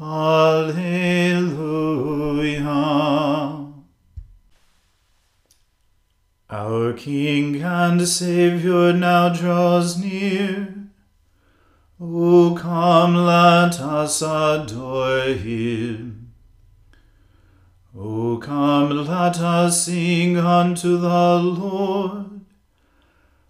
Alleluia. Our King and Saviour now draws near. O come, let us adore him. O come, let us sing unto the Lord.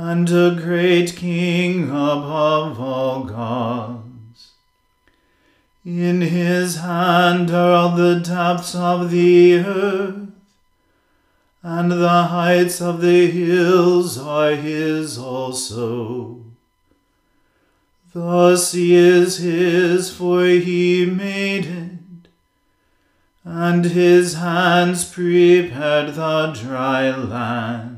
and a great King above all gods. In his hand are all the depths of the earth and the heights of the hills are his also. The sea is his, for he made it, and his hands prepared the dry land.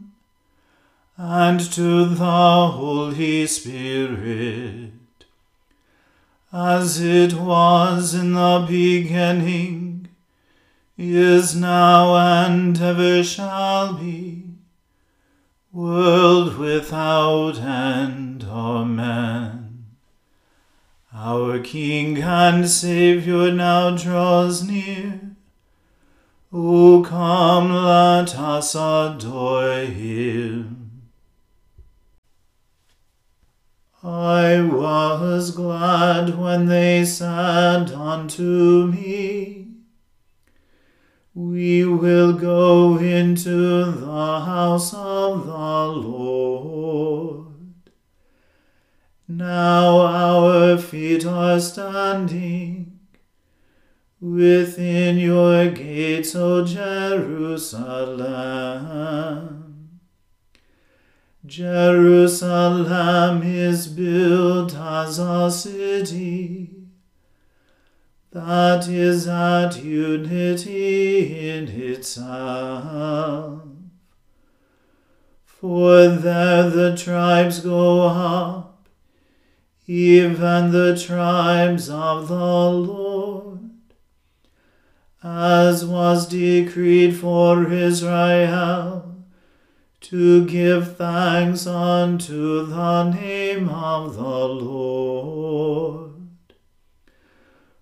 and to the Holy Spirit, as it was in the beginning is now and ever shall be, world without end. Amen. Our King and Saviour now draws near. O come, let us adore him. I was glad when they said unto me, we will go into the house of the Lord. Now our feet are standing within your gates, O Jerusalem. Jerusalem is built as a city that is at unity in itself. For there the tribes go up, even the tribes of the Lord, as was decreed for Israel, to give thanks unto the name of the Lord.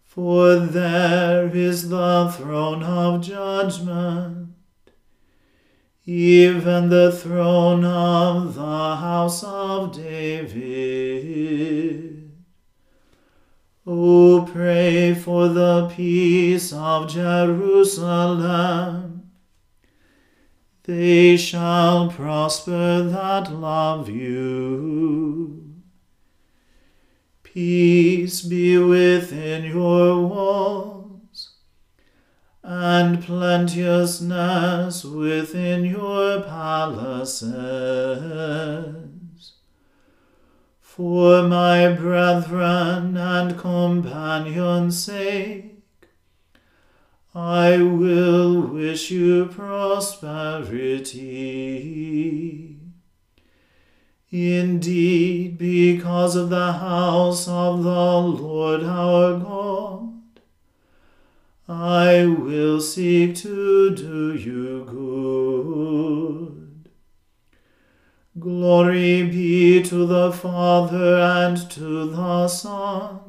For there is the throne of judgment, even the throne of the house of David. O pray for the peace of Jerusalem. They shall prosper that love you. Peace be within your walls, and plenteousness within your palaces. For my brethren and companions' sake, I will wish you prosperity. Indeed, because of the house of the Lord our God, I will seek to do you good. Glory be to the Father and to the Son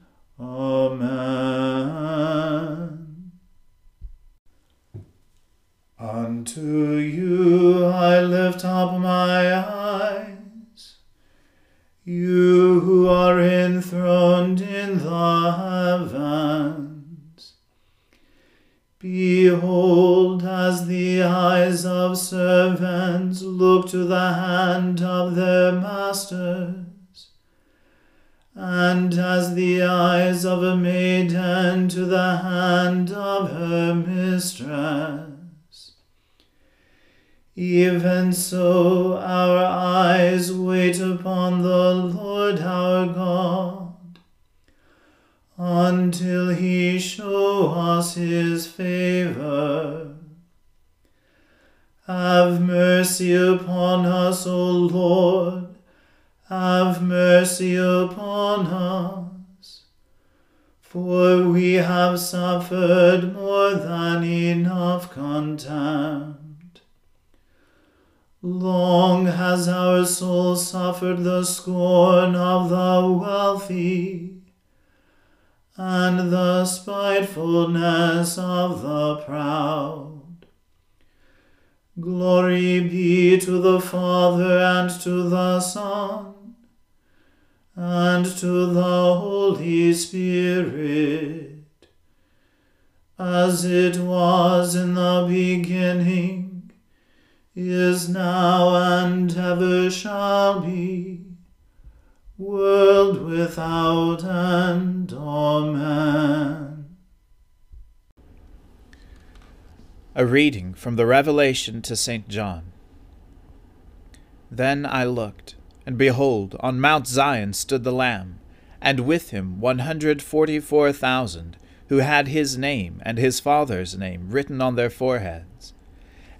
Even so our eyes wait upon the Lord our God, until he show us his favor. Have mercy upon us, O Lord have mercy upon us. For we have suffered more than enough contempt. Long has our soul suffered the scorn of the wealthy, and the spitefulness of the proud. Glory be to the Father and to the Son and to the Holy Spirit, as it was in the beginning, is now, and ever shall be, world without end. Amen. A reading from the Revelation to St. John. Then I looked and behold, on Mount Zion stood the Lamb, and with him one hundred forty four thousand, who had his name and his Father's name written on their foreheads.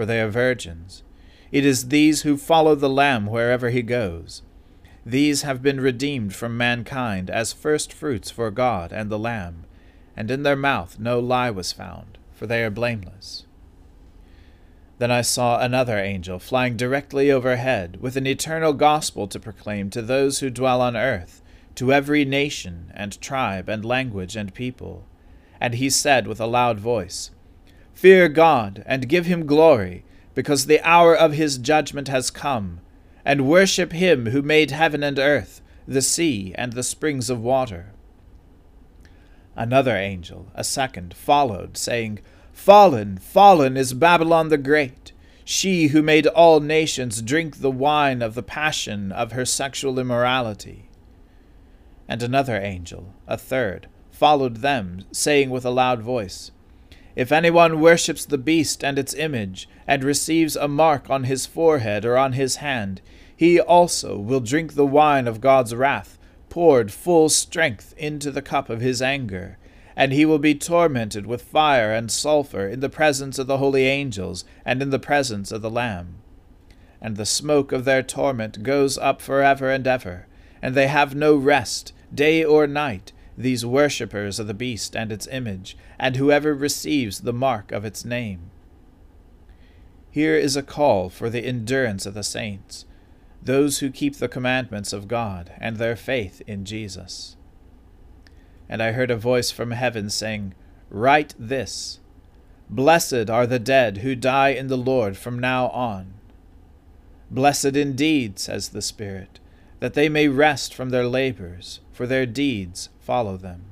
for they are virgins. It is these who follow the Lamb wherever he goes. These have been redeemed from mankind as first fruits for God and the Lamb, and in their mouth no lie was found, for they are blameless. Then I saw another angel flying directly overhead, with an eternal gospel to proclaim to those who dwell on earth, to every nation, and tribe, and language, and people. And he said with a loud voice, Fear God, and give him glory, because the hour of his judgment has come, and worship him who made heaven and earth, the sea, and the springs of water. Another angel, a second, followed, saying, Fallen, fallen is Babylon the Great, she who made all nations drink the wine of the passion of her sexual immorality. And another angel, a third, followed them, saying with a loud voice, If anyone worships the beast and its image, and receives a mark on his forehead or on his hand, he also will drink the wine of God's wrath, poured full strength into the cup of his anger and he will be tormented with fire and sulphur in the presence of the holy angels and in the presence of the Lamb. And the smoke of their torment goes up for ever and ever, and they have no rest, day or night, these worshippers of the beast and its image, and whoever receives the mark of its name. Here is a call for the endurance of the saints, those who keep the commandments of God and their faith in Jesus. And I heard a voice from heaven saying, Write this Blessed are the dead who die in the Lord from now on. Blessed indeed, says the Spirit, that they may rest from their labors, for their deeds follow them.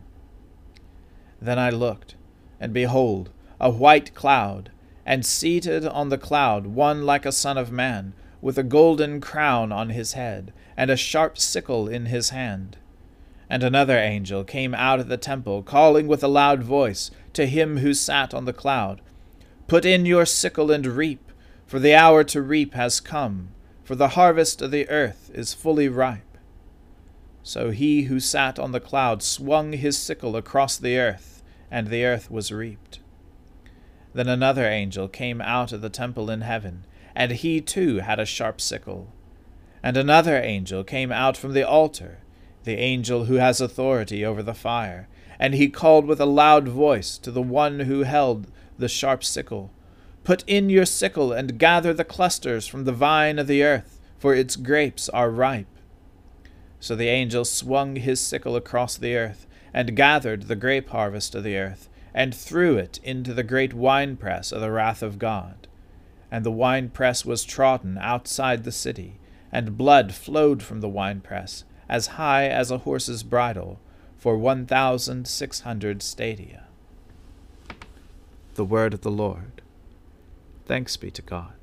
Then I looked, and behold, a white cloud, and seated on the cloud one like a son of man, with a golden crown on his head, and a sharp sickle in his hand. And another angel came out of the temple, calling with a loud voice to him who sat on the cloud, Put in your sickle and reap, for the hour to reap has come, for the harvest of the earth is fully ripe. So he who sat on the cloud swung his sickle across the earth, and the earth was reaped. Then another angel came out of the temple in heaven, and he too had a sharp sickle. And another angel came out from the altar, the angel who has authority over the fire, and he called with a loud voice to the one who held the sharp sickle Put in your sickle and gather the clusters from the vine of the earth, for its grapes are ripe. So the angel swung his sickle across the earth, and gathered the grape harvest of the earth, and threw it into the great winepress of the wrath of God. And the winepress was trodden outside the city, and blood flowed from the winepress, as high as a horse's bridle, for one thousand six hundred stadia. The word of the Lord. Thanks be to God.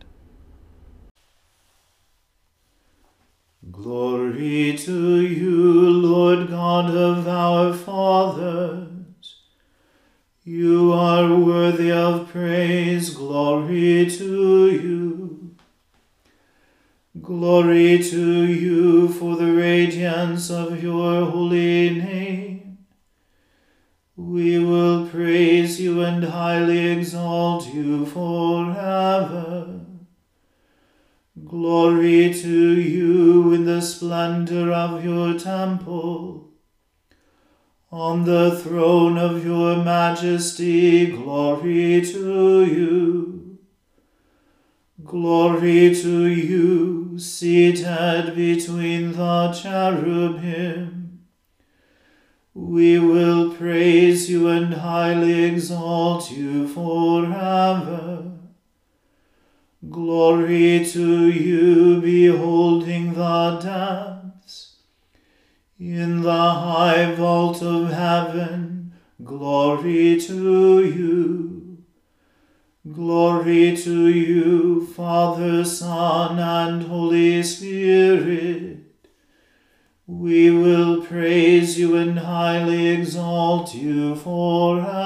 Glory to you, Lord God of our fathers. You are worthy of praise. Glory to you. Glory to you for the radiance of your holy name. We will praise you and highly exalt you forever. Glory to you in the splendor of your temple. On the throne of your majesty, glory to you. Glory to you, seated between the cherubim. We will praise you and highly exalt you forever. Glory to you, beholding the depths. In the high vault of heaven, glory to you. Glory to you, Father, Son, and Holy Spirit. We will praise you and highly exalt you forever.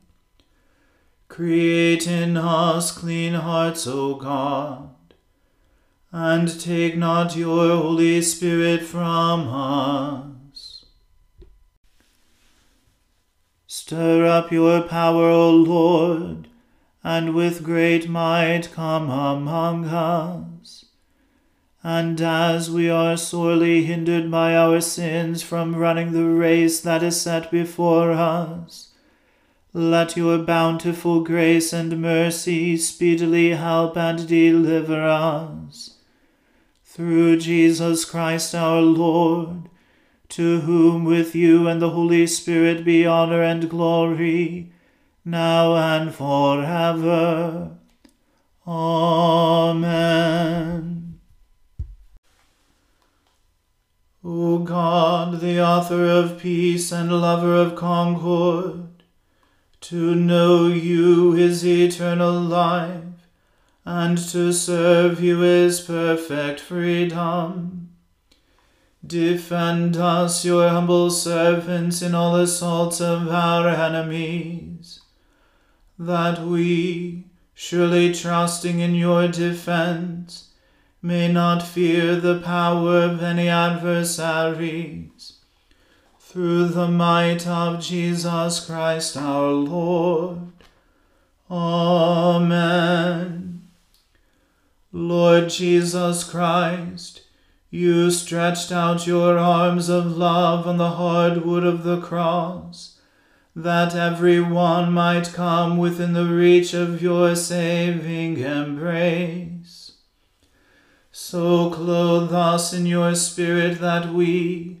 Create in us clean hearts, O God and take not your Holy Spirit from us. Stir up your power, O Lord, and with great might come among us. And as we are sorely hindered by our sins from running the race that is set before us, let your bountiful grace and mercy speedily help and deliver us through Jesus Christ our Lord, to whom with you and the Holy Spirit be honor and glory, now and forever. Amen. O God, the author of peace and lover of concord, to know you is eternal life and to serve you is perfect freedom. Defend us, your humble servants, in all assaults of our enemies, that we, surely trusting in your defense, may not fear the power of any adversaries. Through the might of Jesus Christ our Lord. Amen. Lord Jesus Christ, you stretched out your arms of love on the hard wood of the cross, that every one might come within the reach of your saving embrace. So clothe us in your Spirit that we,